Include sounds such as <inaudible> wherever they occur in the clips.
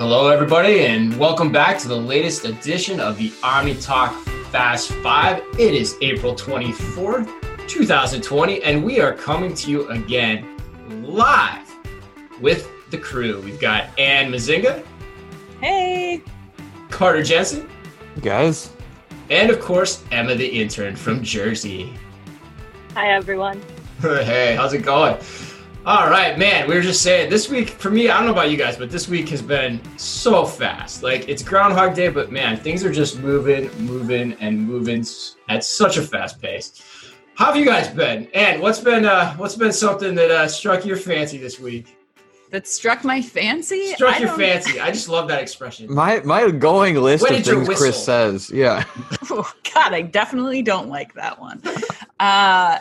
Hello, everybody, and welcome back to the latest edition of the Omni Talk Fast Five. It is April 24th, 2020, and we are coming to you again live with the crew. We've got Ann Mezzenga, Hey. Carter Jensen, guys. and of course, Emma the intern from Jersey. Hi, everyone. <laughs> hey, how's it going? All right, man. We were just saying this week for me. I don't know about you guys, but this week has been so fast. Like it's Groundhog Day, but man, things are just moving, moving, and moving at such a fast pace. How have you guys been? And what's been uh, what's been something that uh, struck your fancy this week? That struck my fancy. Struck I your don't- fancy. I just love that expression. My my going list When of things? Chris says. Yeah. <laughs> <laughs> Oh, God, I definitely don't like that one. uh,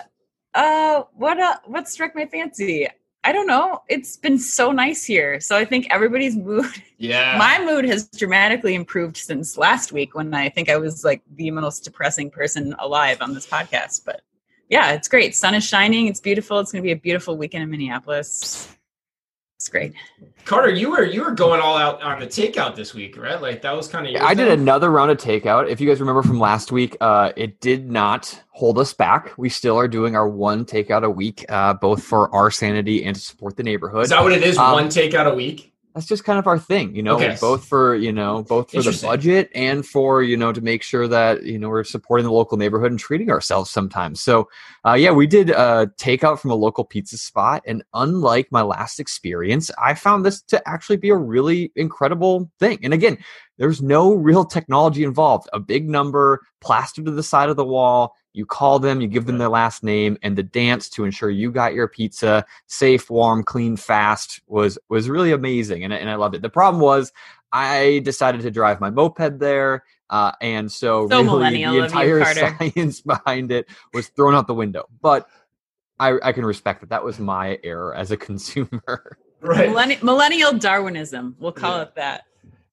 uh, what uh, what struck my fancy? I don't know. It's been so nice here, so I think everybody's mood, Yeah. <laughs> my mood, has dramatically improved since last week when I think I was like the most depressing person alive on this podcast. But yeah, it's great. Sun is shining. It's beautiful. It's going to be a beautiful weekend in Minneapolis. It's great. Carter, you were you were going all out on the takeout this week, right? Like that was kind of. I did another round of takeout. If you guys remember from last week, uh, it did not hold us back. We still are doing our one takeout a week, uh, both for our sanity and to support the neighborhood. Is that what it is? Um, One takeout a week. That's just kind of our thing, you know, Okay. both for, you know, both for the budget and for, you know, to make sure that, you know, we're supporting the local neighborhood and treating ourselves sometimes. So, uh, yeah, we did uh, takeout from a local pizza spot. And unlike my last experience, I found this to actually be a really incredible thing. And again, there's no real technology involved. A big number plastered to the side of the wall. You call them, you give them their last name, and the dance to ensure you got your pizza safe, warm, clean, fast was was really amazing, and I- and I loved it. The problem was I decided to drive my moped there, uh, and so, So really the of you, entire <laughs> science behind it was thrown out the window. But I, I can respect that. That was my error as a <laughs> consumer. Right. Millenni- millennial Darwinism. We'll call Yeah. it that.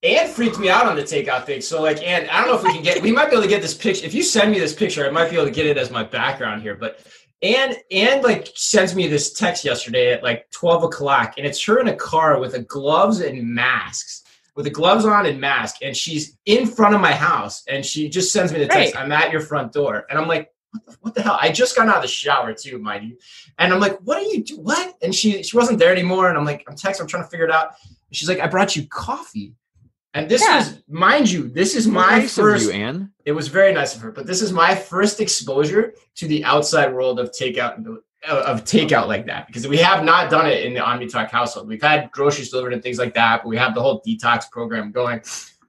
Anne freaked me out on the takeout thing. So like, Anne, I don't know if we can get. We might be able to get this picture. If you send me this picture, I might be able to get it as my background here. But Anne, Anne like sends me this text yesterday at like twelve o'clock, and it's her in a car with a gloves and masks, with the gloves on and mask, and she's in front of my house, and she just sends me the text. Right. I'm at your front door, and I'm like. What the, what the hell? I just got out of the shower too, mind you. And I'm like, what are you do? What? And she she wasn't there anymore. And I'm like, I'm texting, I'm trying to figure it out. And she's like, I brought you coffee. And this Yeah. was, mind you, this is my Nice of first. you, Anne. It was very nice of her, but this is my first exposure to the outside world of takeout uh, of takeout like that because we have not done it in the OmniTalk household. We've had groceries delivered and things like that, but we have the whole detox program going.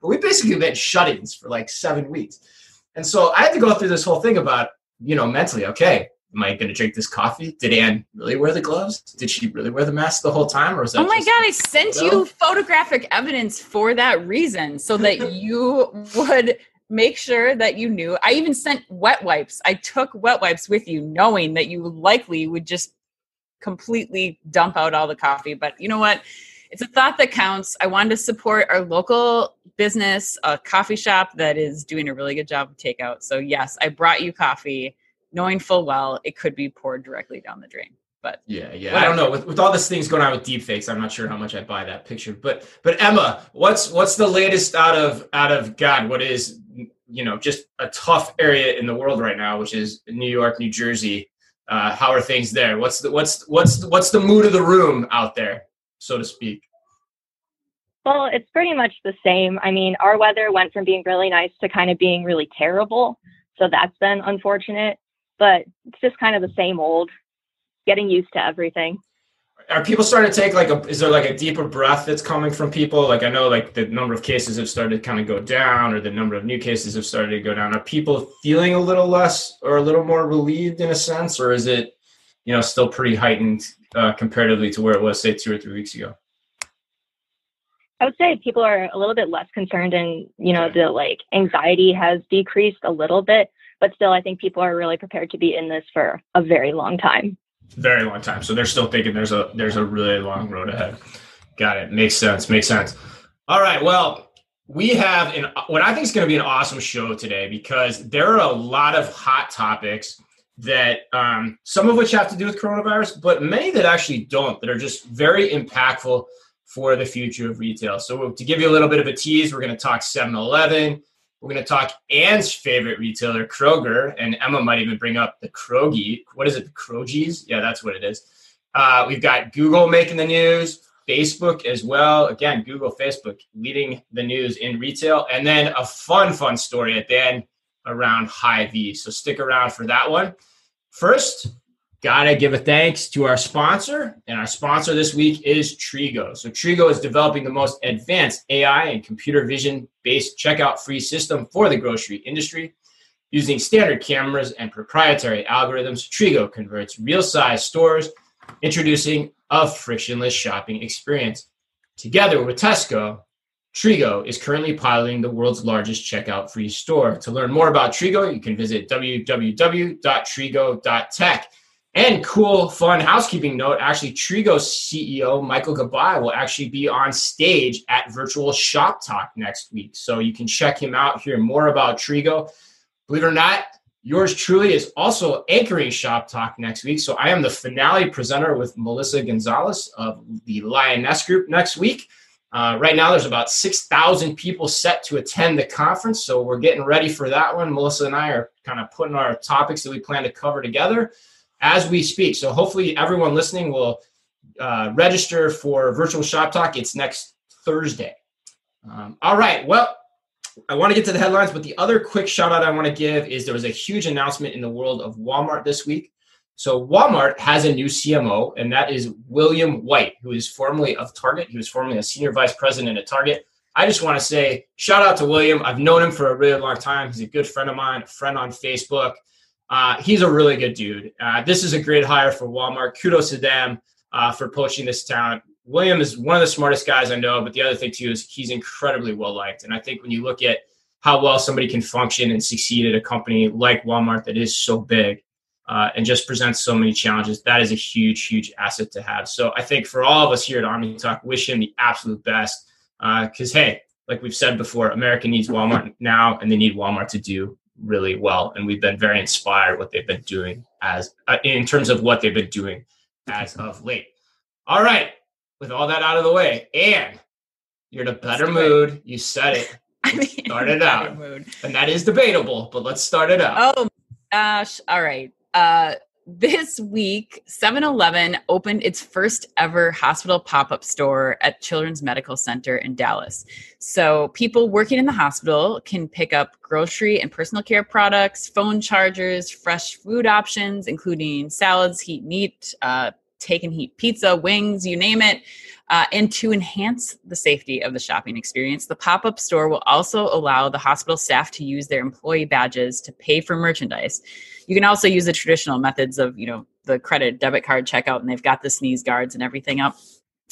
But we basically been shut-ins for like seven weeks, and so I had to go through this whole thing about you know mentally. Okay, am I going to drink this coffee? Did Anne really wear the gloves? Did she really wear the mask the whole time, or was that? Oh my God, I sent you photographic evidence for that reason so <laughs> that you would make sure that you knew. I even sent wet wipes. I took wet wipes with you, knowing that you likely would just completely dump out all the coffee. But you know what? It's a thought that counts. I wanted to support our local business, a coffee shop that is doing a really good job of takeout. So, yes, I brought you coffee, knowing full well it could be poured directly down the drain. But Yeah, yeah. I don't know. With, with all this things going on with deepfakes, I'm not sure how much I buy that picture. But but Emma, what's what's the latest out of out of God? What is you know just a tough area in the world right now, which is New York, New Jersey. Uh, how are things there? What's the what's what's what's the mood of the room out there, so to speak? Well, it's pretty much the same. I mean, our weather went from being really nice to kind of being really terrible. So that's been unfortunate, but it's just kind of the same old, getting used to everything. Are people starting to take like a? Is there like a deeper breath that's coming from people? Like I know like the number of cases have started to kind of go down, or the number of new cases have started to go down. Are people feeling a little less or a little more relieved in a sense, or is it, you know, still pretty heightened uh, comparatively to where it was say two or three weeks ago? I would say people are a little bit less concerned and, you know, the like anxiety has decreased a little bit, but still I think people are really prepared to be in this for a very long time. Very long time. So they're still thinking there's a there's a really long road ahead. Got it. Makes sense. Makes sense. All right. Well, we have an what I think is going to be an awesome show today because there are a lot of hot topics that um, some of which have to do with coronavirus, but many that actually don't, that are just very impactful for the future of retail. So, to give you a little bit of a tease, we're going to talk 7 Eleven. We're going to talk Ann's favorite retailer, Kroger, and Emma might even bring up the Krogi. What is it, the Krogies? Yeah, that's what it is. Uh, we've got Google making the news, Facebook as well. Again, Google, Facebook leading the news in retail, and then a fun, fun story at the end around Hy-Vee. So stick around for that one. First, gotta give a thanks to our sponsor, and our sponsor this week is Trigo. So Trigo is developing the most advanced AI and computer vision based checkout free system for the grocery industry. Using standard cameras and proprietary algorithms, Trigo converts real size stores, introducing a frictionless shopping experience. Together with Tesco, Trigo is currently piloting the world's largest checkout free store. To learn more about Trigo, you can visit www.trigo.tech. And cool, fun housekeeping note actually, Trigo CEO, Michael Gabay, will actually be on stage at Virtual Shop Talk next week. So you can check him out, hear more about Trigo. Believe it or not, yours truly is also anchoring Shop Talk next week. So I am the finale presenter with Melissa Gonzalez of the Lionesque Group next week. Uh, right now, there's about 6,000 people set to attend the conference. So we're getting ready for that one. Melissa and I are kind of putting our topics that we plan to cover together as we speak. So hopefully, everyone listening will uh, register for virtual shop talk. It's next Thursday. Um, all right. Well, I want to get to the headlines, but the other quick shout out I want to give is there was a huge announcement in the world of Walmart this week. So Walmart has a new CMO, and that is William White, who is formerly of Target. He was formerly a senior vice president at Target. I just want to say shout out to William. I've known him for a really long time. He's a good friend of mine, a friend on Facebook. Uh, he's a really good dude. Uh, this is a great hire for Walmart. Kudos to them uh, for poaching this talent. William is one of the smartest guys I know, but the other thing too is he's incredibly well liked. And I think when you look at how well somebody can function and succeed at a company like Walmart that is so big, uh, and just presents so many challenges. That is a huge, huge asset to have. So I think for all of us here at Omni Talk, wish him the absolute best. Because uh, hey, like we've said before, America needs Walmart now, and they need Walmart to do really well. And we've been very inspired what they've been doing as uh, in terms of what they've been doing as of late. All right, with all that out of the way, and you're in a better mood. You said it. <laughs> I mean, start it out, mood. and that is debatable. But let's start it out. Oh gosh! All right. Uh, this week 7-eleven opened its first ever hospital pop-up store at children's medical center in dallas so people working in the hospital can pick up grocery and personal care products phone chargers fresh food options including salads heat meat uh, take and heat pizza wings you name it uh, and to enhance the safety of the shopping experience, the pop up store will also allow the hospital staff to use their employee badges to pay for merchandise. You can also use the traditional methods of, you know, the credit debit card checkout, and they've got the sneeze guards and everything up.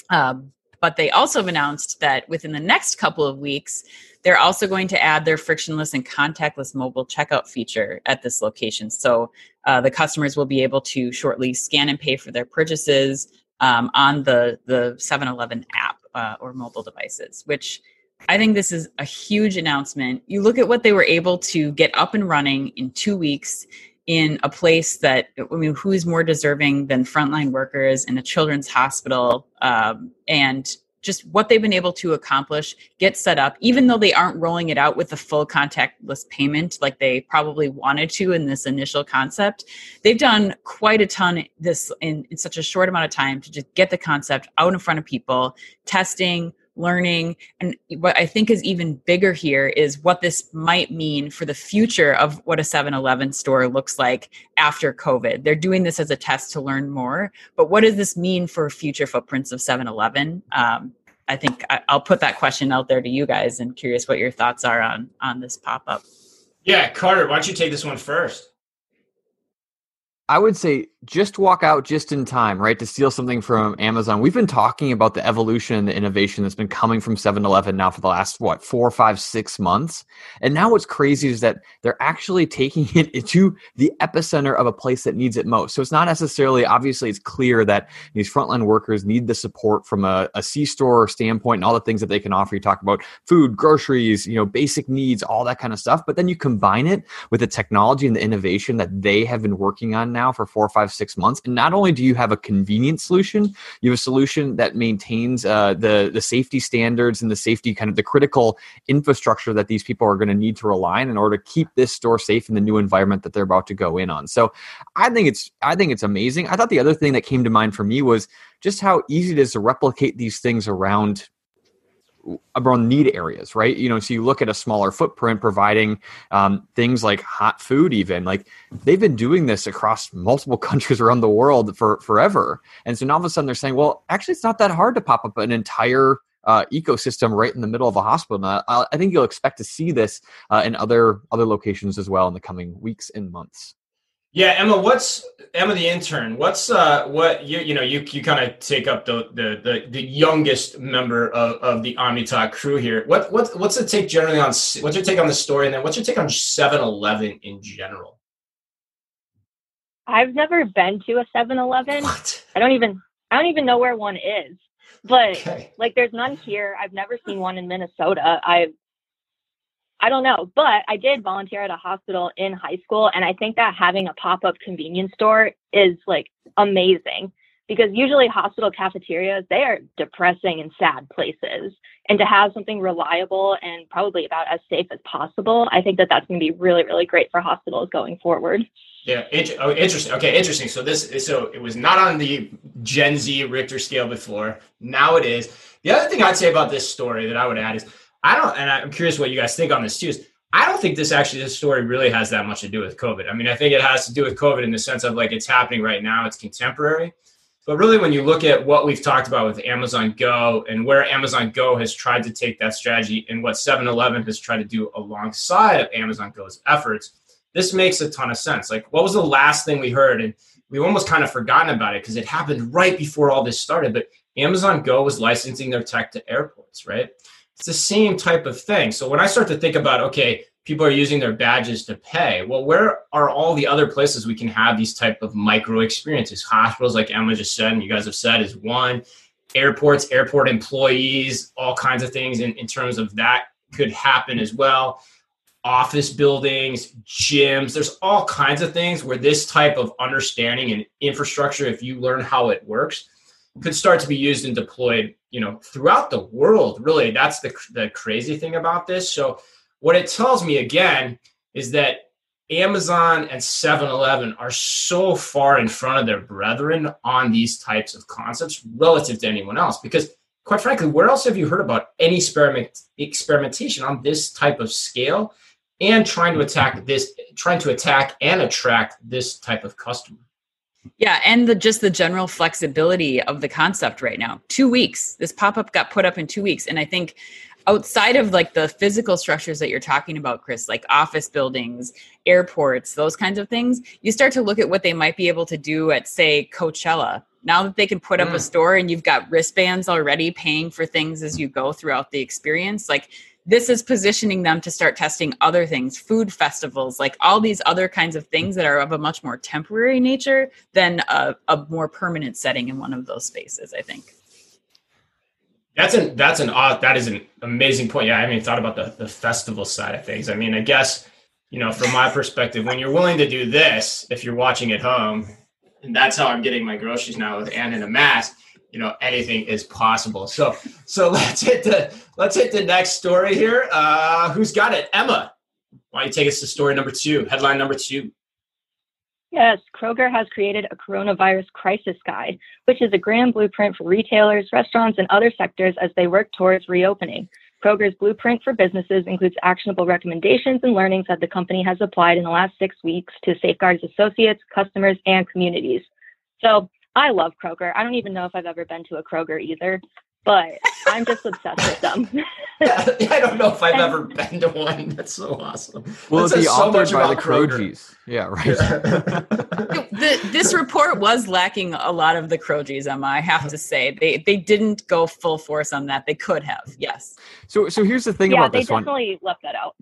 Um, but they also have announced that within the next couple of weeks, they're also going to add their frictionless and contactless mobile checkout feature at this location. So uh, the customers will be able to shortly scan and pay for their purchases um, on the the 7-Eleven app uh, or mobile devices, which I think this is a huge announcement. You look at what they were able to get up and running in two weeks in a place that I mean, who's more deserving than frontline workers in a children's hospital, um, and just what they've been able to accomplish, get set up, even though they aren't rolling it out with the full contactless payment like they probably wanted to in this initial concept. They've done quite a ton this in, in such a short amount of time to just get the concept out in front of people, testing, learning. And what I think is even bigger here is what this might mean for the future of what a 7 Eleven store looks like after COVID. They're doing this as a test to learn more, but what does this mean for future footprints of 7 Eleven? Um, I think I, will put that question out there to you guys and curious what your thoughts are on on this pop up. Yeah, Carter, why don't you take this one first? I would say just walk out just in time, right, to steal something from Amazon. We've been talking about the evolution and the innovation that's been coming from 7 Eleven now for the last, what, four, five, six months. And now what's crazy is that they're actually taking <laughs> it into the epicenter of a place that needs it most. So it's not necessarily, obviously, it's clear that these frontline workers need the support from a, a C store standpoint and all the things that they can offer. You talk about food, groceries, you know, basic needs, all that kind of stuff. But then you combine it with the technology and the innovation that they have been working on now for four, or five, six months. And not only do you have a convenient solution, you have a solution that maintains uh, the the safety standards and the safety kind of the critical infrastructure that these people are going to need to rely on in order to keep this store safe in the new environment that they're about to go in on. So I think it's I think it's amazing. I thought the other thing that came to mind for me was just how easy it is to replicate these things around around need areas, right? You know, so you look at a smaller footprint providing um, things like hot food, even like they've been doing this across multiple <laughs> countries around the world for forever. And so now all of a sudden they're saying, well, actually, it's not that hard to pop up an entire uh, ecosystem right in the middle of a hospital. And I, I think you'll expect to see this uh, in other other locations as well in the coming weeks and months. Yeah, Emma, what's Emma the intern? What's uh what you you know you you kind of take up the, the the the youngest member of, of the OmniTalk crew here. What what what's the take generally on what's your take on the story and then what's your take on 7-Eleven in general? I've never been to a 7-Eleven. What? I don't even I don't even know where one is. But Okay. like there's none here. I've never seen one in Minnesota. I I don't know, but I did volunteer at a hospital in high school and I think that having a pop-up convenience store is like amazing because usually hospital cafeterias they are depressing and sad places and to have something reliable and probably about as safe as possible, I think that that's going to be really really great for hospitals going forward. Yeah, oh, interesting. Okay, interesting. So this, so it was not on the Gen Z Richter scale before. Now it is. The other thing I'd say about this story that I would add is, I don't, and I'm curious what you guys think on this too. Is I don't think this actually this story really has that much to do with COVID. I mean, I think it has to do with COVID in the sense of like it's happening right now. It's contemporary. But really, when you look at what we've talked about with Amazon Go and where Amazon Go has tried to take that strategy and what 7 Eleven has tried to do alongside of Amazon Go's efforts, this makes a ton of sense. Like, what was the last thing we heard? And we almost kind of forgotten about it because it happened right before all this started. But Amazon Go was licensing their tech to airports, right? It's the same type of thing. So when I start to think about, okay, people are using their badges to pay, well, where are all the other places we can have these type of micro experiences? Hospitals, like Emma just said, and you guys have said, is one. Airports, airport employees, all kinds of things in, in terms of that could happen as well office buildings, gyms. There's all kinds of things where this type of understanding and infrastructure, if you learn how it works, could start to be used and deployed, you know, throughout the world. Really, that's the the crazy thing about this. So, what it tells me again is that Amazon and 7-Eleven are so far in front of their brethren on these types of concepts relative to anyone else because quite frankly, where else have you heard about any experiment experimentation on this type of scale and trying to attack this, trying to attack and attract this type of customer? Yeah, and the just the general flexibility of the concept right now. 2 weeks. This pop-up got put up in 2 weeks and I think outside of like the physical structures that you're talking about Chris, like office buildings, airports, those kinds of things, you start to look at what they might be able to do at say Coachella. Now that they can put up a Mm. store and you've got wristbands already paying for things as you go throughout the experience, like this is positioning them to start testing other things, food festivals, like all these other kinds of things that are of a much more temporary nature than a, a more permanent setting in one of those spaces, I think. That's an that's an odd that is an amazing point. Yeah, I haven't thought about the, the festival side of things. I mean, I guess, you know, from my perspective, when you're willing to do this, if you're watching at home, and that's how I'm getting my groceries now with Ann in a mask, you know, anything is possible. So so <laughs> let's hit the let's hit the next story here. Uh who's got it? Emma. Why don't you take us to story number two, headline number two? Yes, Kroger has created a coronavirus crisis guide, which is a grand blueprint for retailers, restaurants, and other sectors as they work towards reopening. Kroger's blueprint for businesses includes actionable recommendations and learnings that the company has applied in the last six weeks to safeguard its associates, customers, and communities. So I love Kroger. I don't even know if I've ever been to a Kroger either, but I'm just obsessed with them. <laughs> I don't know if I've ever been to one. That's so awesome. Well, That it so authored much by the about Kroger. Krogies? Yeah, right. <laughs> the, this report was lacking a lot of the Crogies, Emma. I have to say they they didn't go full force on that. They could have, yes. so, so here's the thing yeah, about they this one. Yeah, they definitely left that out.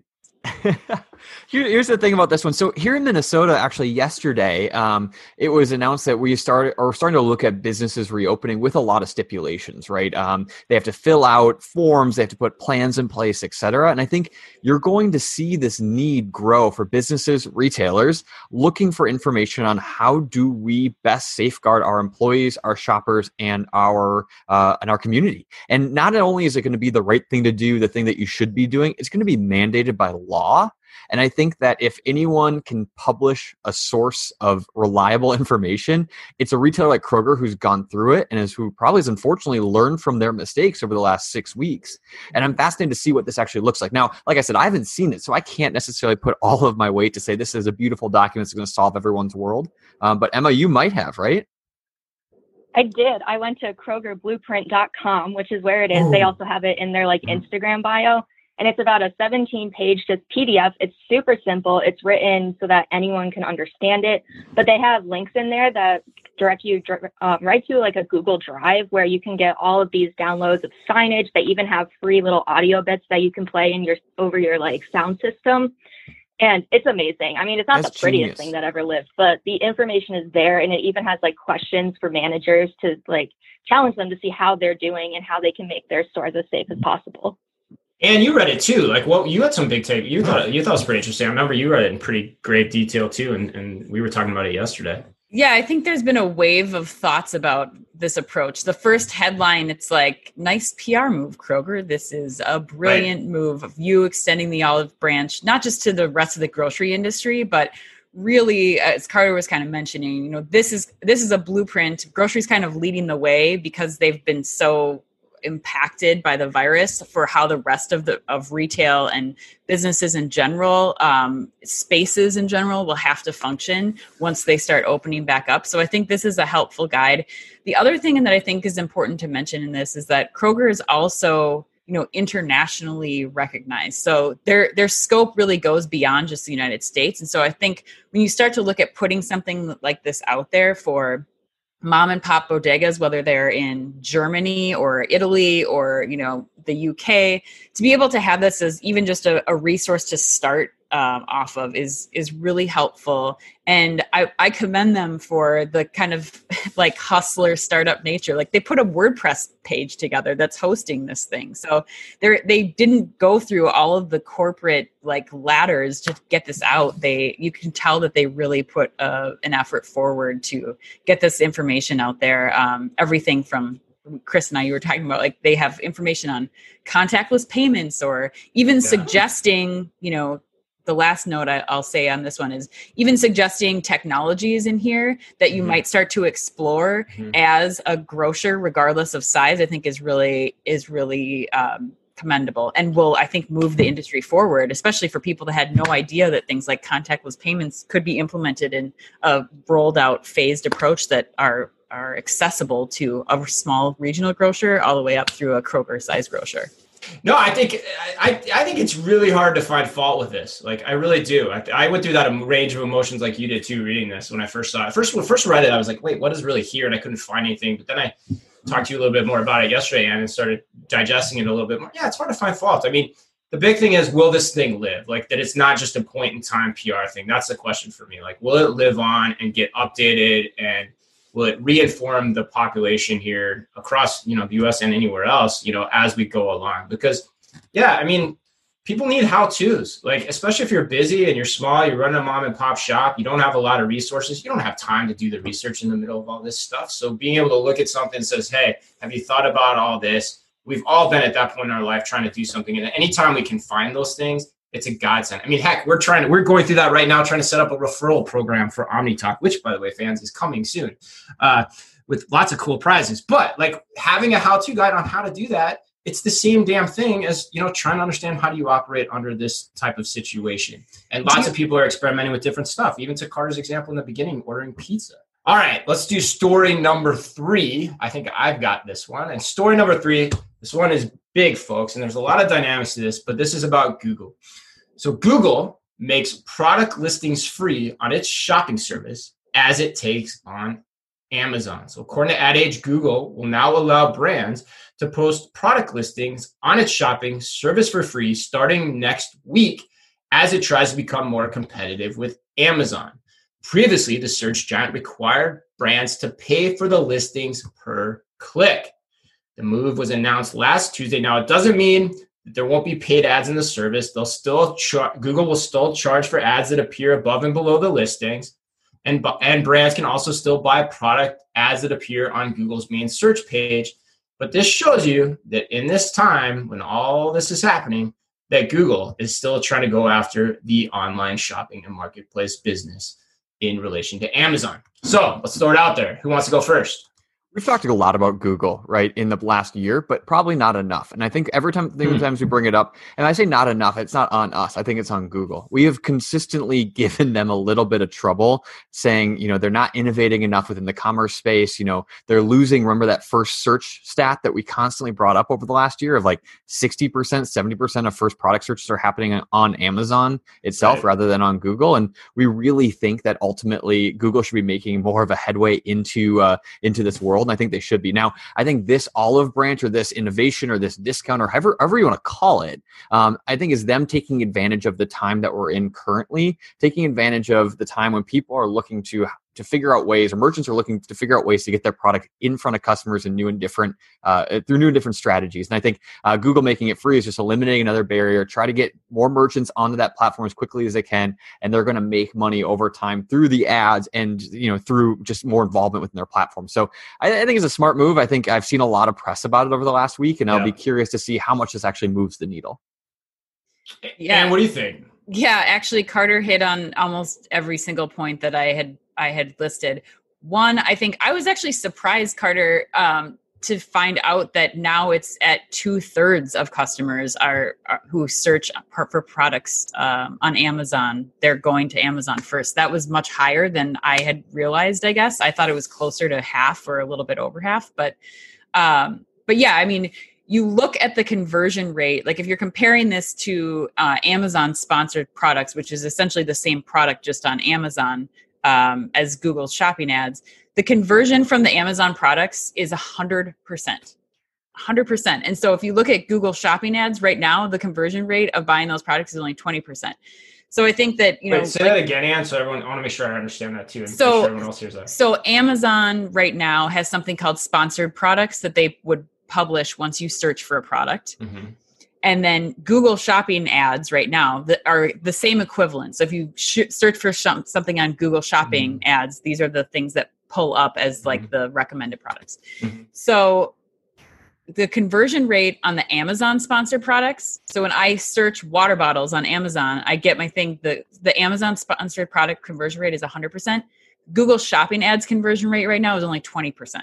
<laughs> Here, here's the thing about this one. So here in Minnesota, actually yesterday, um, it was announced that we started or starting to look at businesses reopening with a lot of stipulations. Right? Um, they have to fill out forms, they have to put plans in place, et cetera. And I think you're going to see this need grow for businesses, retailers looking for information on how do we best safeguard our employees, our shoppers, and our uh, and our community. And not only is it going to be the right thing to do, the thing that you should be doing, it's going to be mandated by law. And I think that if anyone can publish a source of reliable <laughs> information, it's a retailer like Kroger who's gone through it and is who probably has unfortunately learned from their mistakes over the last six weeks. And I'm fascinated to see what this actually looks like. Now, like I said, I haven't seen it, so I can't necessarily put <laughs> all of my weight to say this is a beautiful document that's going to solve everyone's world. Um, but Emma, you might have, right? I did. I went to KrogerBlueprint.com, which is where it is. They also have it in their like Mhm. Instagram bio, and it's about a 17 page just PDF. It's super simple. It's written so that anyone can understand it, but they have links in there that direct you um, right to like a Google Drive where you can get all of these downloads of signage. They even have free little audio bits that you can play in your over your like sound system. And it's amazing. I mean, it's not That's the prettiest genius. thing that ever lived, but the information is there and it even has like questions for managers to like challenge them to see how they're doing and how they can make their stores as safe as possible. And you read it too. Like, what you had some big take. You thought you thought it was pretty interesting. I remember you read it in pretty great detail too, and, and we were talking about it yesterday. Yeah, I think there's been a wave of thoughts about this approach. The first headline, it's like, nice PR move, Kroger. This is a brilliant move of you extending the olive branch, not just to the rest of the grocery industry, but really, uh, as Carter was kind of mentioning, you know, this is this is a blueprint. Grocery's kind of leading the way because they've been so impacted by the virus for how the rest of the of retail and businesses in general um, spaces in general will have to function once they start opening back up. So i think this is a helpful guide. The other thing that i think is important to mention in this is that kroger is also you know internationally recognized. So their their scope really goes beyond just the united states. And so i think when you start to look at putting something like this out there for mom and pop bodegas whether they're in germany or italy or you know the uk to be able to have this as even just a, a resource to start um, off of is is really helpful. And I, I commend them for the kind of <laughs> like hustler startup nature. Like they put a wordpress page together that's hosting this thing. So they they didn't go through all of the corporate like ladders to get this out. They you can tell that they really put uh, an effort forward to get this information out there. Um, everything from Chris and I, you were talking about like they have information on contactless payments or even Yeah. suggesting, you know, the last note I, I'll say on this one is even suggesting technologies in here that you Mhm. might start to explore Mhm. as a grocer, regardless of size. I think is really is really um, commendable and will I think move the industry forward, especially for people that had no idea that things like contactless payments could be implemented in a rolled out phased approach that are are accessible to a small regional grocer all the way up through a Kroger size grocer. No, I think I, I think it's really hard to find fault with this. Like I really do. I, I went through that range of emotions like you did too, reading this when I first saw it. First, when I first read it, I was like, "Wait, what is really here?" And I couldn't find anything. But then I talked to you a little bit more about it yesterday and started digesting it a little bit more. Yeah, it's hard to find fault. I mean, the big thing is, will this thing live? Like that, it's not just a point in time PR thing. That's the question for me. Like, will it live on and get updated and will it reinform the population here across you know the us and anywhere else you know as we go along. Because yeah i mean people need how to's like especially if you're busy and you're small you're running a mom and pop shop you don't have a lot of resources you don't have time to do the research in the middle of all this stuff. So being able to look at something that says hey have you thought about all this? We've all been at that point in our life trying to do something. And anytime we can find those things it's a godsend. I mean, heck, we're trying to we're going through that right now, trying to set up a referral program for OmniTalk, which, by the way, fans, is coming soon, uh, with lots of cool prizes. But like having a how-to guide on how to do that, it's the same damn thing as you know trying to understand how do you operate under this type of situation. And lots of people are experimenting with different stuff. Even to Carter's example in the beginning, ordering pizza. All right, let's do story number three. I think I've got this one. And story number three, this one is big, folks, and there's a lot of dynamics to this, but this is about Google. So, Google makes product listings free on its shopping service as it takes on Amazon. So, according to Ad Age, Google will now allow brands to post product listings on its shopping service for free starting next week as it tries to become more competitive with Amazon. Previously, the search giant required brands to pay for the listings per click. The move was announced last Tuesday. Now, it doesn't mean that there won't be paid ads in the service. They'll still char- Google will still charge for ads that appear above and below the listings, and and brands can also still buy product ads that appear on Google's main search page. But this shows you that in this time, when all this is happening, that Google is still trying to go after the online shopping and marketplace business in relation to Amazon. So let's throw it out there. Who wants to go first? We've talked a lot about Google, right, in the last year, but probably not enough. And I think every time, the hmm. times we bring it up, and I say not enough, it's not on us. I think it's on Google. We have consistently <laughs> given them a little bit of trouble, saying, you know, they're not innovating enough within the commerce space. You know, they're losing. Remember that first search stat that we constantly brought up over the last year of like sixty percent, seventy percent of first product searches are happening on Amazon itself right. rather than on Google. And we really think that ultimately Google should be making more of a headway into uh, into this world world, and I think they should be. Now, I think this olive branch or this innovation or this discount or however, however you want to call it, um, I think is them taking advantage of the time that we're in currently, taking advantage of the time when people are looking to to figure out ways, or merchants are looking to figure out ways to get their product in front of customers in new and different uh, through new and different strategies. And I think uh, Google making it free is just eliminating another barrier. Try to get more merchants onto that platform as quickly as they can, and they're going to make money over time through the ads and you know through just more involvement within their platform. So I, I think it's a smart move. I think I've seen a lot of press about it over the last week, and I'll be curious to see how much this actually moves the needle. Yeah, and what do you think? Yeah, actually, Carter hit on almost every single point that I had I had listed. One, I think I was actually surprised, Carter, um, to find out that now it's at two thirds of customers are, are, who search for products um, on Amazon. They're going to Amazon first. That was much higher than I had realized. I guess I thought it was closer to half or a little bit over half. But um, but yeah, I mean, you look at the conversion rate. Like if you're comparing this to uh, Amazon sponsored products, which is essentially the same product just on Amazon um, as Google's shopping ads, the conversion from the Amazon products is 100%. 100%. And so if you look at Google shopping ads right now, the conversion rate of buying those products is only 20%. So I think that, you Wait, know, say like, that again, Ann. So everyone, I want to make sure I understand that too. so, sure everyone else hears that. So Amazon right now has something called sponsored products that they would publish once you search for a product. Mm-hmm and then Google Shopping ads right now that are the same equivalent. So if you sh- search for sh- something on Google Shopping mm-hmm. ads, these are the things that pull up as like mm-hmm. the recommended products. Mm-hmm. So the conversion rate on the Amazon sponsored products. So when I search water bottles on Amazon, I get my thing. The the Amazon sponsored product conversion rate is 100%. Google Shopping ads conversion rate right now is only 20%.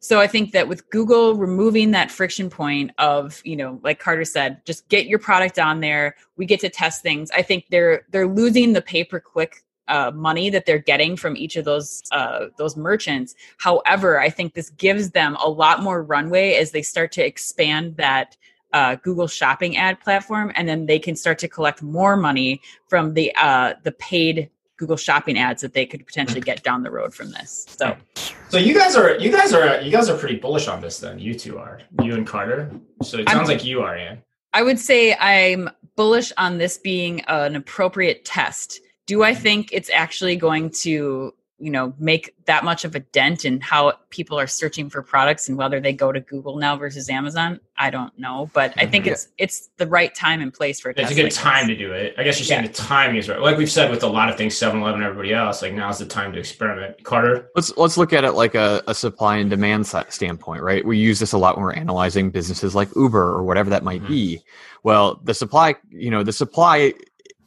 So I think that with Google removing that friction point of, you know, like Carter said, just get your product on there. We get to test things. I think they're they're losing the pay per click uh, money that they're getting from each of those uh, those merchants. However, I think this gives them a lot more runway as they start to expand that uh, Google Shopping ad platform, and then they can start to collect more money from the uh, the paid Google Shopping ads that they could potentially get down the road from this. So, so you guys are you guys are you guys are pretty bullish on this. Then you two are you and Carter. So it sounds I'm, like you are, Ann. I would say I'm bullish on this being an appropriate test. Do I think it's actually going to you know make that much of a dent in how people are searching for products and whether they go to Google now versus Amazon. I don't know, but I think yeah. it's it's the right time and place for it. It's a good like time this. to do it. I guess you're saying yeah. the timing is right. Like we've said with a lot of things, 7-Eleven, everybody else, like now's the time to experiment. Carter, let's let's look at it like a, a supply and demand standpoint, right? We use this a lot when we're analyzing businesses like Uber or whatever that might mm-hmm. be. Well, the supply, you know, the supply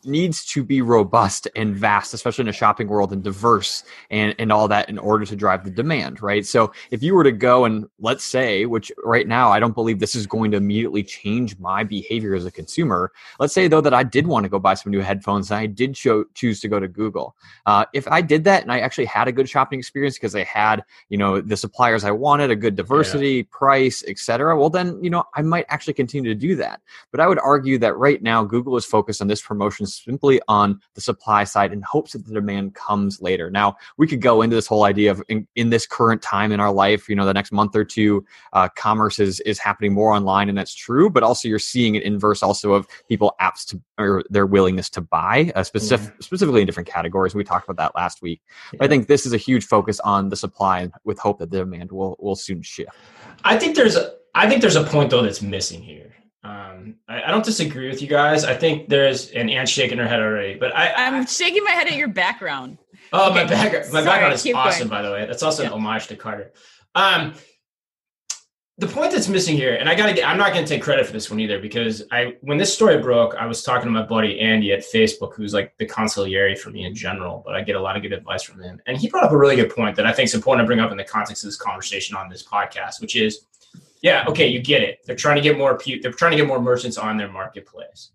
needs to be robust and vast, especially in a shopping world and diverse and, and all that in order to drive the demand, right? So if you were to go and let's say, which right now I don't believe this is going to immediately change my behavior as a consumer. Let's say though that I did want to go buy some new headphones and I did show, choose to go to Google. Uh, if I did that and I actually had a good shopping experience because I had, you know, the suppliers I wanted, a good diversity, yeah. price, etc., well then, you know, I might actually continue to do that. But I would argue that right now Google is focused on this promotion simply on the supply side in hopes that the demand comes later. Now, we could go into this whole idea of in, in this current time in our life, you know, the next month or two, uh, commerce is, is happening more online, and that's true. But also, you're seeing an inverse also of people apps to or their willingness to buy, uh, specific, yeah. specifically in different categories. We talked about that last week. Yeah. I think this is a huge focus on the supply, with hope that the demand will will soon shift. I think there's a I think there's a point though that's missing here. Um, I, I, don't disagree with you guys. I think there's an Anne's shaking her head already, but I, I'm shaking my head at your background. Oh, okay. my background, my Sorry, background is awesome, going. by the way. That's also yeah. an homage to Carter. Um, the point that's missing here, and I gotta get, I'm not gonna take credit for this one either because I, when this story broke, I was talking to my buddy Andy at Facebook, who's like the consigliere for me in general, but I get a lot of good advice from him. And he brought up a really good point that I think is important to bring up in the context of this conversation on this podcast, which is yeah, okay, you get it. They're trying to get more they're trying to get more merchants on their marketplace.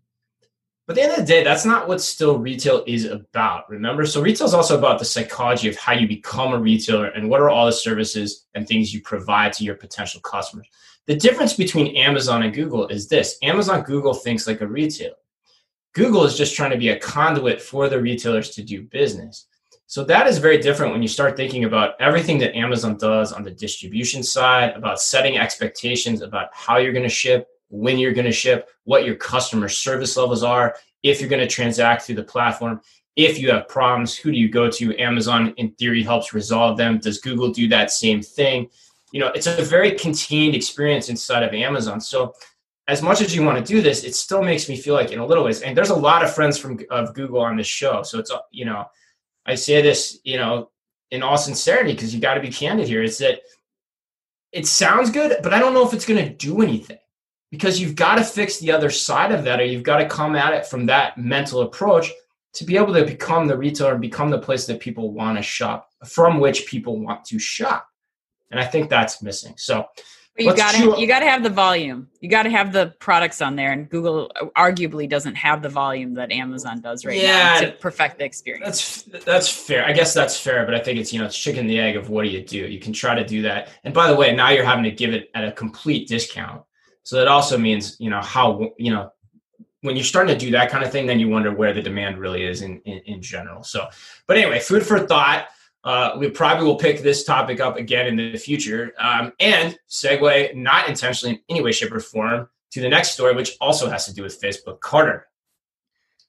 But at the end of the day, that's not what still retail is about. Remember? So retail is also about the psychology of how you become a retailer and what are all the services and things you provide to your potential customers. The difference between Amazon and Google is this. Amazon Google thinks like a retailer. Google is just trying to be a conduit for the retailers to do business. So that is very different when you start thinking about everything that Amazon does on the distribution side, about setting expectations about how you're going to ship, when you're going to ship, what your customer service levels are, if you're going to transact through the platform. If you have problems, who do you go to? Amazon, in theory, helps resolve them. Does Google do that same thing? You know, it's a very contained experience inside of Amazon. So, as much as you want to do this, it still makes me feel like, in a little ways, and there's a lot of friends from of Google on this show. So it's you know, I say this, you know, in all sincerity, because you got to be candid here, is that it sounds good, but I don't know if it's going to do anything because you've got to fix the other side of that, or you've got to come at it from that mental approach to be able to become the retailer and become the place that people want to shop, from which people want to shop. And I think that's missing. So you got to you got to have the volume. You got to have the products on there, and Google arguably doesn't have the volume that Amazon does right yeah, now to perfect the experience. That's that's fair. I guess that's fair, but I think it's you know it's chicken the egg of what do you do? You can try to do that, and by the way, now you're having to give it at a complete discount. So that also means you know how you know when you're starting to do that kind of thing, then you wonder where the demand really is in in, in general. So, but anyway, food for thought. Uh, we probably will pick this topic up again in the future um, and segue not intentionally in any way, shape, or form to the next story, which also has to do with Facebook. Carter.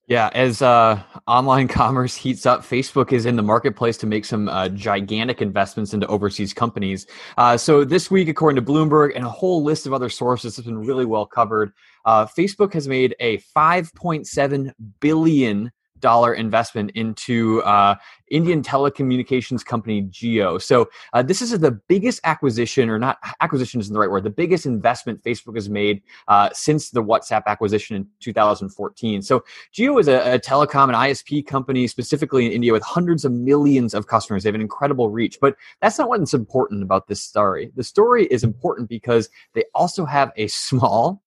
Yeah, as uh, online <laughs> commerce heats up, Facebook is in the marketplace to make some uh, gigantic investments into overseas companies. Uh, so this week, according to Bloomberg and a whole list of other sources, has been really well covered. Uh, Facebook has made a 5.7 billion dollar investment into uh, Indian telecommunications company Jio. So uh, this is the biggest acquisition, or not acquisition isn't the right word, the biggest investment Facebook has made uh, since the WhatsApp acquisition in 2014. So Jio is a, a, telecom and ISP company specifically in India with hundreds of millions of customers. They have an incredible reach, but that's not what's important about this story. The story is important because they also have a small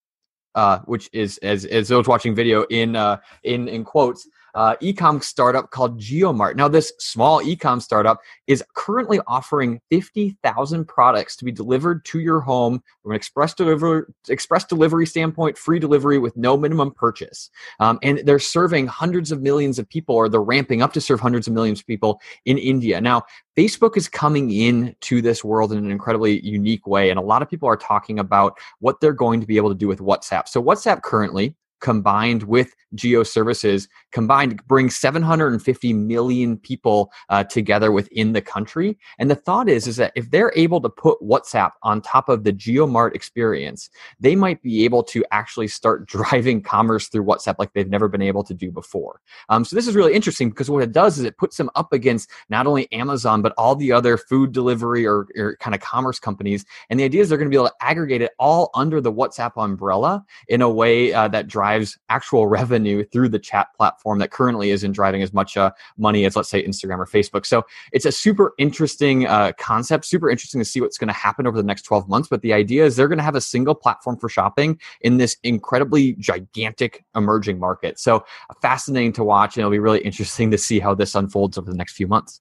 uh, which is as as those watching video in uh, in in quotes uh, e-com startup called JioMart. Now, this small e-com startup is currently offering 50,000 products to be delivered to your home from an express delivery, express delivery standpoint, free delivery with no minimum purchase. Um, and they're serving hundreds of millions of people, or they're ramping up to serve hundreds of millions of people in India. Now, Facebook is coming in to this world in an incredibly unique way. And a lot of people are talking about what they're going to be able to do with WhatsApp. So WhatsApp currently combined with jio services combined bring 750 million people uh, together within the country. And the thought is is that if they're able to put whatsapp on top of the jiomart experience they might be able to actually start <laughs> driving commerce through whatsapp like they've never been able to do before. Um, so this is really interesting because what it does is it puts them up against not only amazon but all the other food delivery or, or kind of commerce companies. And the idea is they're going to be able to aggregate it all under the whatsapp umbrella in a way uh, that drives drives actual revenue through the chat platform that currently isn't driving as much uh, money as, let's say, Instagram or Facebook. So it's a super interesting uh, concept, super interesting to see what's going to happen over the next 12 months. But the idea is they're going to have a single platform for shopping in this incredibly gigantic emerging market. So fascinating to watch, and it'll be really interesting to see how this unfolds over the next few months.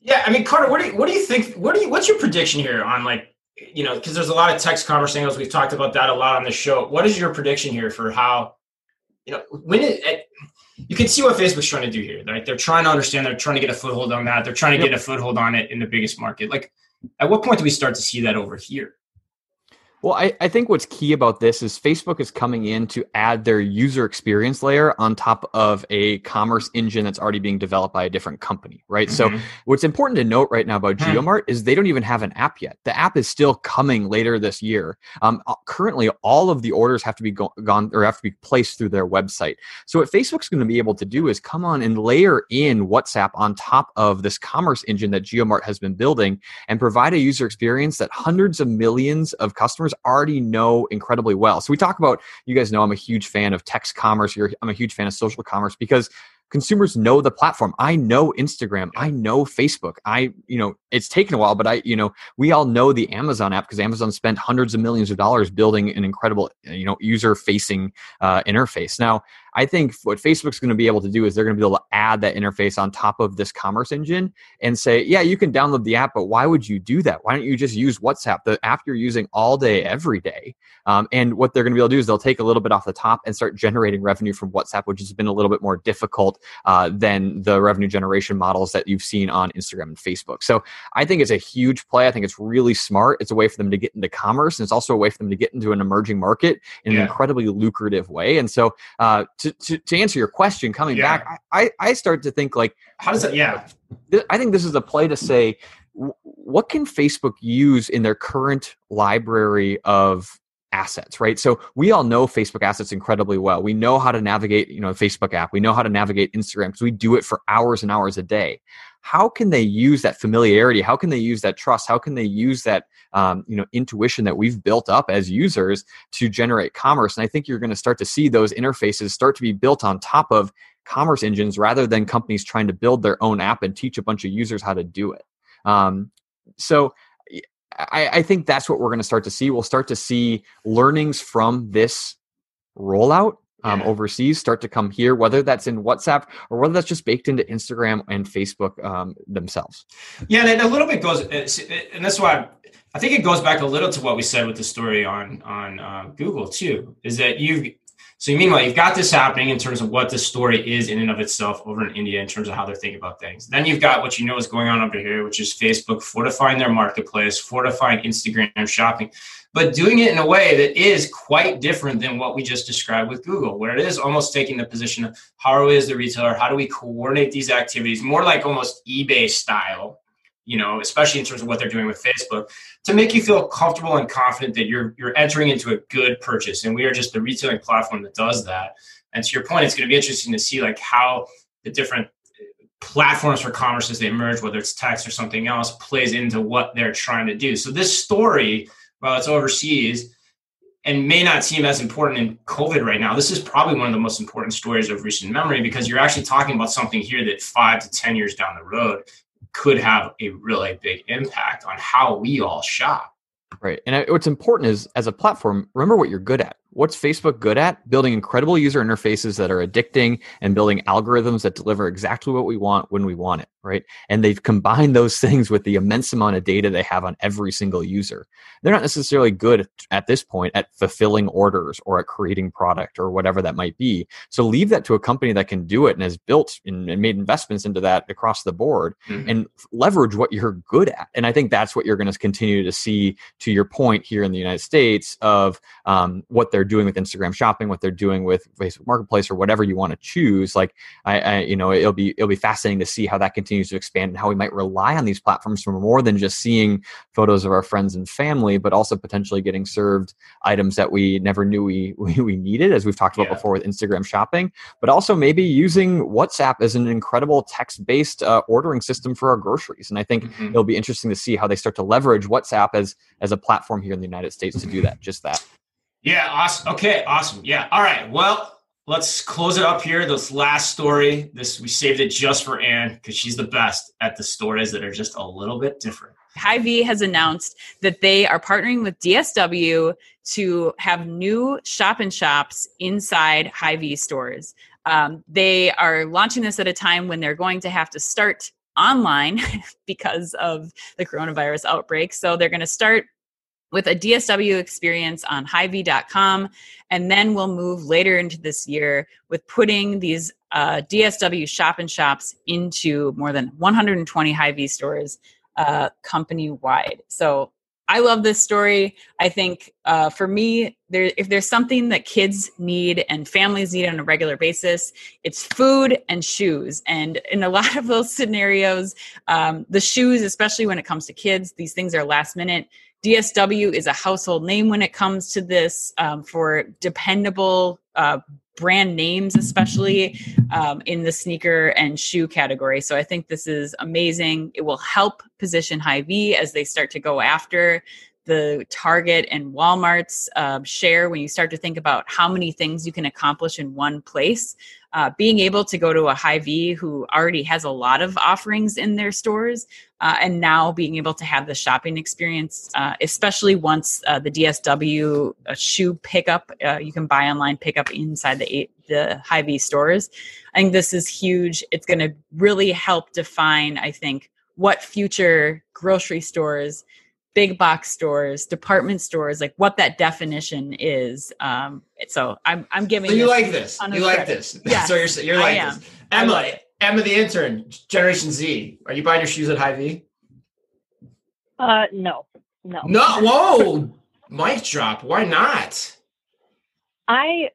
Yeah, I mean, Carter, what do you what do you think? What do you what's your prediction here on like you know because there's a lot of text commerce angles. We've talked about that a lot on the show. What is your prediction here for how you know when it? You can see what Facebook's trying to do here, right? They're trying to understand. They're trying to get a foothold on that. They're trying to yep. get a foothold on it in the biggest market. Like, at what point do we start to see that over here? Well, I, I think what's key about this is Facebook is coming in to add their user experience layer on top of a commerce engine that's already being developed by a different company, right? Mm-hmm. So, what's important to note right now about mm-hmm. JioMart is they don't even have an app yet. The app is still coming later this year. Um, uh, currently, all of the orders have to be go- gone or have to be placed through their website. So, what Facebook's going to be able to do is come on and layer in WhatsApp on top of this commerce engine that JioMart has been building and provide a user experience that hundreds of millions of customers already know incredibly well. So we talk about, you guys know I'm a huge fan of text commerce. I'm a huge fan of social commerce because consumers know the platform. I know Instagram. I know Facebook. I, you know, it's taken a while, but I, you know, we all know the Amazon app because Amazon spent hundreds of millions of dollars building an incredible, you know, user facing uh, interface. Now, I think what Facebook's going to be able to do is they're going to be able to add that interface on top of this commerce engine and say, yeah, you can download the app, but why would you do that? Why don't you just use WhatsApp, the app you're using all day, every day? Um, and what they're going to be able to do is they'll take a little bit off the top and start generating revenue from WhatsApp, which has been a little bit more difficult uh, than the revenue generation models that you've seen on Instagram and Facebook. So I think it's a huge play. I think it's really smart. It's a way for them to get into commerce, and it's also a way for them to get into an emerging market in yeah. an incredibly lucrative way. And so, uh, to, to, to answer your question, coming yeah. back, I, I start to think like, how does that? Yeah, I think this is a play to say, what can Facebook use in their current library of assets, right? So we all know Facebook assets incredibly well. We know how to navigate, you know, Facebook app. We know how to navigate Instagram because we do it for hours and hours a day. How can they use that familiarity? How can they use that trust? How can they use that, um, you know, intuition that we've built up as users to generate commerce? And I think you're going to start to see those interfaces start to be built on top of commerce engines rather than companies trying to build their own app and teach a bunch of users how to do it. Um, so I, I think that's what we're going to start to see. We'll start to see learnings from this rollout um, overseas start to come here, whether that's in WhatsApp or whether that's just baked into Instagram and Facebook um, themselves. Yeah, and a little bit goes, and that's why I think it goes back a little to what we said with the story on on uh, Google too. Is that you've so meanwhile, you've got this happening in terms of what the story is in and of itself over in India in terms of how they're thinking about things. Then you've got what you know is going on over here, which is Facebook fortifying their marketplace, fortifying Instagram shopping, but doing it in a way that is quite different than what we just described with Google, where it is almost taking the position of how are we as the retailer, how do we coordinate these activities, more like almost eBay style, you know, especially in terms of what they're doing with Facebook, to make you feel comfortable and confident that you're you're entering into a good purchase. And we are just the retailing platform that does that. And to your point, it's going to be interesting to see like how the different uh, platforms for commerce as they emerge, whether it's text or something else, plays into what they're trying to do. So this story, while it's overseas and may not seem as important in COVID right now, this is probably one of the most important stories of recent memory because you're actually talking about something here that five to 10 years down the road could have a really big impact on how we all shop. Right. And what's important is as a platform, remember what you're good at. What's Facebook good at? Building incredible user interfaces that are addicting and building algorithms that deliver exactly what we want when we want it, right? And they've combined those <laughs> things with the immense amount of data they have on every single user. They're not necessarily good at this point at fulfilling orders or at creating product or whatever that might be. So leave that to a company that can do it and has built and made investments into that across the board mm-hmm. and leverage what you're good at. And I think that's what you're going to continue to see to your point here in the United States of um, what they're they're doing with Instagram shopping, what they're doing with Facebook Marketplace, or whatever you want to choose. Like, I, I, you know, it'll be it'll be fascinating to see how that continues to expand and how we might rely on these platforms for more than just seeing photos of our friends and family, but also potentially getting served items that we never knew we <laughs> we, we needed, as we've talked about yeah. before with Instagram shopping, but also maybe using WhatsApp as an incredible text-based uh, ordering system for our groceries. And I think mm-hmm. it'll be interesting to see how they start to leverage WhatsApp as as a platform here in the United States to do that, just that. Yeah, awesome. Okay, awesome. Yeah. All right. Well, let's close it up here. This last story. This we saved it just for Anne because she's the best at the stories that are just a little bit different. Hy-Vee has announced that they are partnering with DSW to have new shop and shops inside Hy-Vee stores. Um, they are launching this at a time when they're going to have to start online <laughs> because of the coronavirus outbreak. So they're going to start with a DSW experience on Hy-Vee.com. And then we'll move later into this year with putting these uh, DSW shop and shops into more than 120 Hy-Vee stores uh, company wide. So I love this story. I think uh, for me, there if there's something that kids need and families need on a regular basis, it's food and shoes. And in a <laughs> lot of those scenarios, um, the shoes, especially when it comes to kids, these things are last minute. DSW is a household name when it comes to this um, for dependable uh, brand names, especially um, in the sneaker and shoe category. So I think this is amazing. It will help position Hy-Vee as they start to go after the Target and Walmart's uh, share when you start to think about how many things you can accomplish in one place. Uh, being able to go to a Hy-Vee who already has a lot of offerings in their stores, uh, and now being able to have the shopping experience, uh, especially once uh, the DSW uh, shoe pickup, you can buy online pickup inside the the Hy-Vee stores. I think this is huge. It's going to really help define, I think, what future grocery stores big box stores, department stores, like what that definition is. Um, so I'm I'm giving. So you like this? You like credit. this? <laughs> Yeah. so you're you're like this. Emma, Emma the intern, Generation Z. Are you buying your shoes at Hy-Vee? Uh, no, no. No. Whoa, mic drop. Why not? I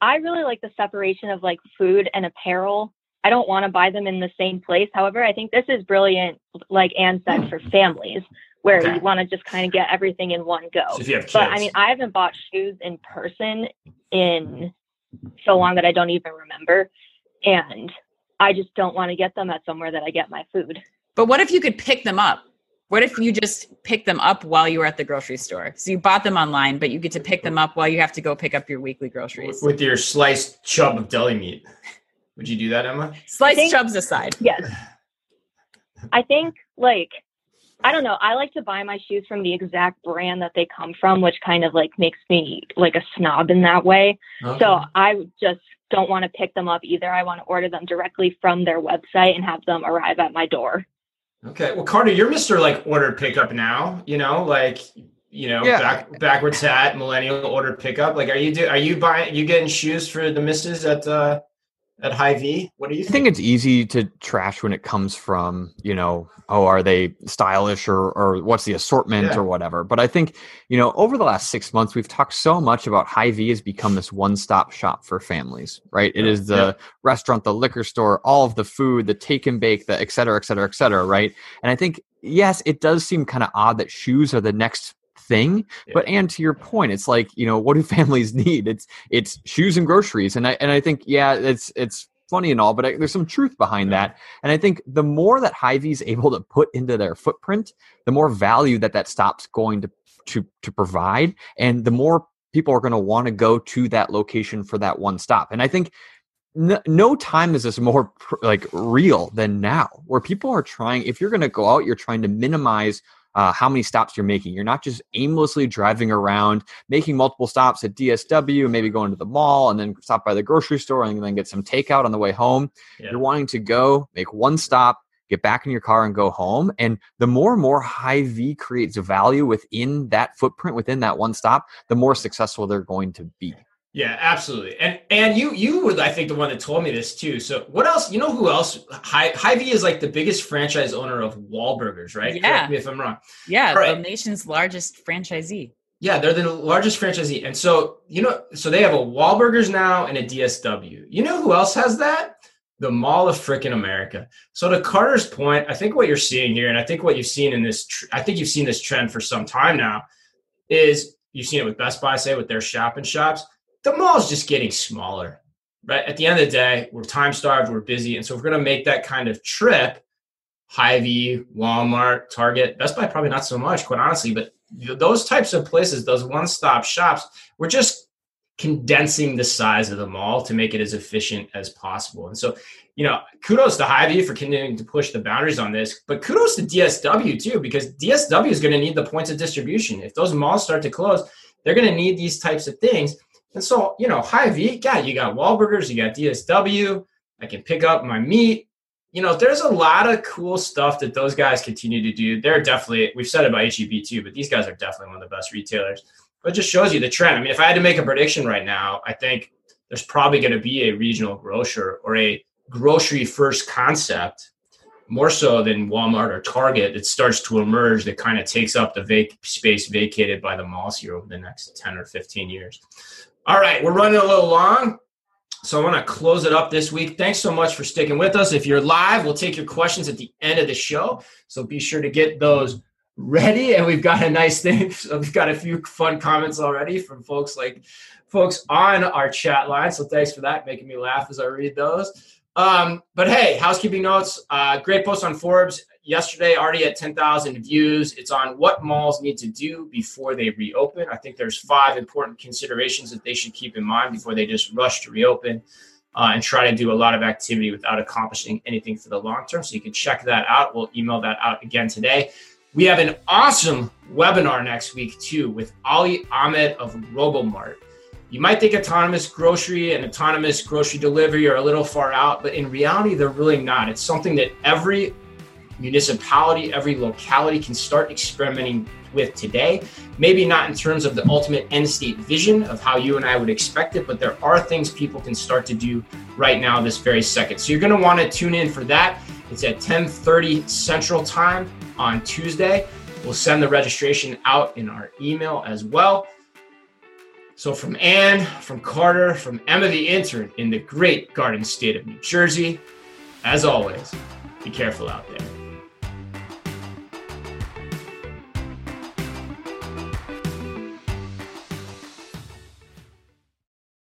I really like the separation of like food and apparel. I don't want to buy them in the same place. However, I think this is brilliant, like Anne said, for families where okay. you want to just kind of get everything in one go. So but I mean, I haven't bought shoes in person in so long that I don't even remember. And I just don't want to get them at somewhere that I get my food. But what if you could pick them up? What if you just pick them up while you were at the grocery store? So you bought them online, but you get to pick them up while you have to go pick up your weekly groceries. With your sliced chub of deli meat. Would you do that, Emma? Sliced think, chubs aside. Yes. I think like I don't know. I like to buy my shoes from the exact brand that they come from, which kind of like makes me like a snob in that way. Okay. So I just don't want to pick them up either. I want to order them directly from their website and have them arrive at my door. Okay. Well, Carter, you're Mr. like order pickup now, you know, like you know, yeah. back backwards hat, millennial order pickup. Like are you do are you buying you getting shoes for the misses at uh at Hy-Vee. What do you think? I think it's easy to trash when it comes from, you know, oh, are they stylish or or what's the assortment yeah. or whatever. But I think, you know, over the last six months, we've talked so much about Hy-Vee has become this one-stop shop for families, right? It is the yeah. restaurant, the liquor store, all of the food, the take and bake, the et cetera, et cetera, et cetera, right? And I think yes, it does seem kind of odd that shoes are the next thing yeah. but and to your point it's like you know what do <laughs> families need it's it's shoes and groceries and i and i think yeah it's it's funny and all but I, there's some truth behind yeah. that and i think the more that Hy-Vee is able to put into their footprint the more value that that stops going to to to provide and the more people are going to want to go to that location for that one stop and i think no, no time is this more pr- like real than now where people are trying if you're going to go out you're trying to minimize uh, how many stops you're making. You're not just aimlessly driving around, making multiple stops at DSW, maybe going to the mall and then stop by the grocery store and then get some takeout on the way home. Yeah. You're wanting to go, make one stop, get back in your car and go home. And the more and more Hy-Vee creates value within that footprint, within that one stop, the more successful they're going to be. Yeah, absolutely. And and you you were I think the one that told me this too. So what else? You know who else? Hy Hy-Vee is like the biggest franchise owner of Wahlburgers, right? Yeah. Correct me if I'm wrong. Yeah, right. the nation's largest franchisee. Yeah, they're the largest franchisee, and so you know, so they have a Wahlburgers now and a DSW. You know who else has that? The Mall of Frickin' America. So to Carter's point, I think what you're seeing here, and I think what you've seen in this, tr- I think you've seen this trend for some time now, is you've seen it with Best Buy, say with their shop and shops the mall's just getting smaller. Right. At the end of the day, we're time starved, we're busy. And so if we're going to make that kind of trip, Hy-Vee, Walmart, Target, Best Buy, probably not so much, quite honestly, but those types of places, those one-stop shops, we're just condensing the size of the mall to make it as efficient as possible. And so, you know, kudos to Hy-Vee for continuing to push the boundaries on this, but kudos to DSW too, because DSW is going to need the points of distribution. If those malls start to close, they're going to need these types of things. And so, you know, Hy-Vee, yeah, you got Wahlburgers, you got DSW. I can pick up my meat. You know, there's a lot of cool stuff that those guys continue to do. They're definitely, we've said about HEB too, but these guys are definitely one of the best retailers. But it just shows you the trend. I mean, if I had to make a prediction right now, I think there's probably going to be a regional grocer or a grocery first concept more so than Walmart or Target that starts to emerge that kind of takes up the vac- space vacated by the malls here over the next 10 or 15 years. All right, we're running a little long. So I want to close it up this week. Thanks so much for sticking with us. If you're live, we'll take your questions at the end of the show. So be sure to get those ready. And we've got a nice thing. <laughs> So we've got a few fun comments already from folks like folks on our chat line. So thanks for that, making me laugh as I read those. Um, but hey, housekeeping notes. Uh, great post on Forbes yesterday, already at 10,000 views. It's on what malls need to do before they reopen. I think there's five important considerations that they should keep in mind before they just rush to reopen uh, and try to do a lot of activity without accomplishing anything for the long term. So you can check that out. We'll email that out again today. We have an awesome webinar next week too with Ali Ahmed of Robomart. You might think autonomous grocery and autonomous grocery delivery are a little far out, but in reality, they're really not. It's something that every municipality, every locality can start experimenting with today. Maybe not in terms of the ultimate end state vision of how you and I would expect it, but there are things people can start to do right now, this very second. So you're going to want to tune in for that. It's at 10:30 Central Time on Tuesday. We'll send the registration out in our email as well. So, from Anne, from Carter, from Emma the intern in the great Garden State of New Jersey, as always, be careful out there.